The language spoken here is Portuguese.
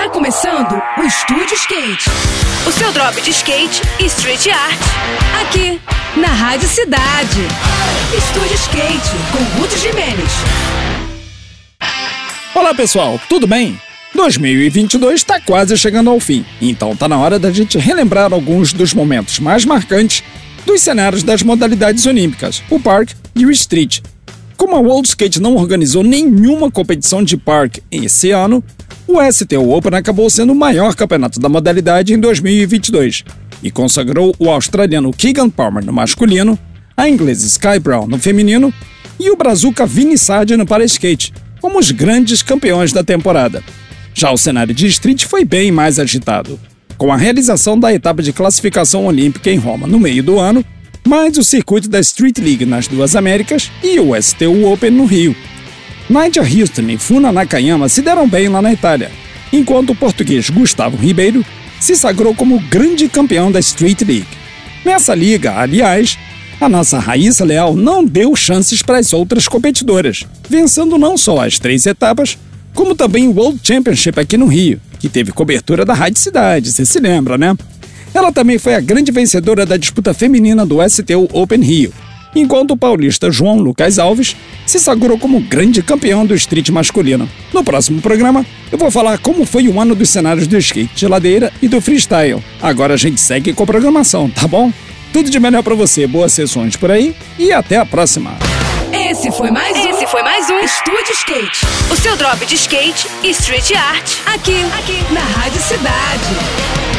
Tá começando o Estúdio Skate. O seu drop de skate e street art. Aqui, na Rádio Cidade. Estúdio Skate, com Ruth Jimenez. Olá pessoal, tudo bem? 2022 está quase chegando ao fim, então tá na hora da gente relembrar alguns dos momentos mais marcantes dos cenários das modalidades olímpicas, o Park e o Street. Como a World Skate não organizou nenhuma competição de Park esse ano, o STO Open acabou sendo o maior campeonato da modalidade em 2022 e consagrou o australiano Keegan Palmer no masculino, a inglesa Sky Brown no feminino e o brazuca Vini Sardi no para skate, como os grandes campeões da temporada. Já o cenário de street foi bem mais agitado, com a realização da etapa de classificação olímpica em Roma no meio do ano, mais o circuito da Street League nas duas Américas e o STU Open no Rio. Nigel Houston e Funa Nakayama se deram bem lá na Itália, enquanto o português Gustavo Ribeiro se sagrou como grande campeão da Street League. Nessa liga, aliás, a nossa Raíssa Leal não deu chances para as outras competidoras, vencendo não só as três etapas, como também o World Championship aqui no Rio, que teve cobertura da Rádio Cidade, você se lembra, né? Ela também foi a grande vencedora da disputa feminina do STU Open Rio, enquanto o paulista João Lucas Alves se sagrou como grande campeão do street masculino. No próximo programa, eu vou falar como foi o ano dos cenários do skate de ladeira e do freestyle. Agora a gente segue com a programação, tá bom? Tudo de melhor para você, boas sessões por aí e até a próxima. Esse foi mais um. Esse foi mais um Estúdio Skate. O seu drop de skate e street art. Aqui, aqui, na Rádio Cidade.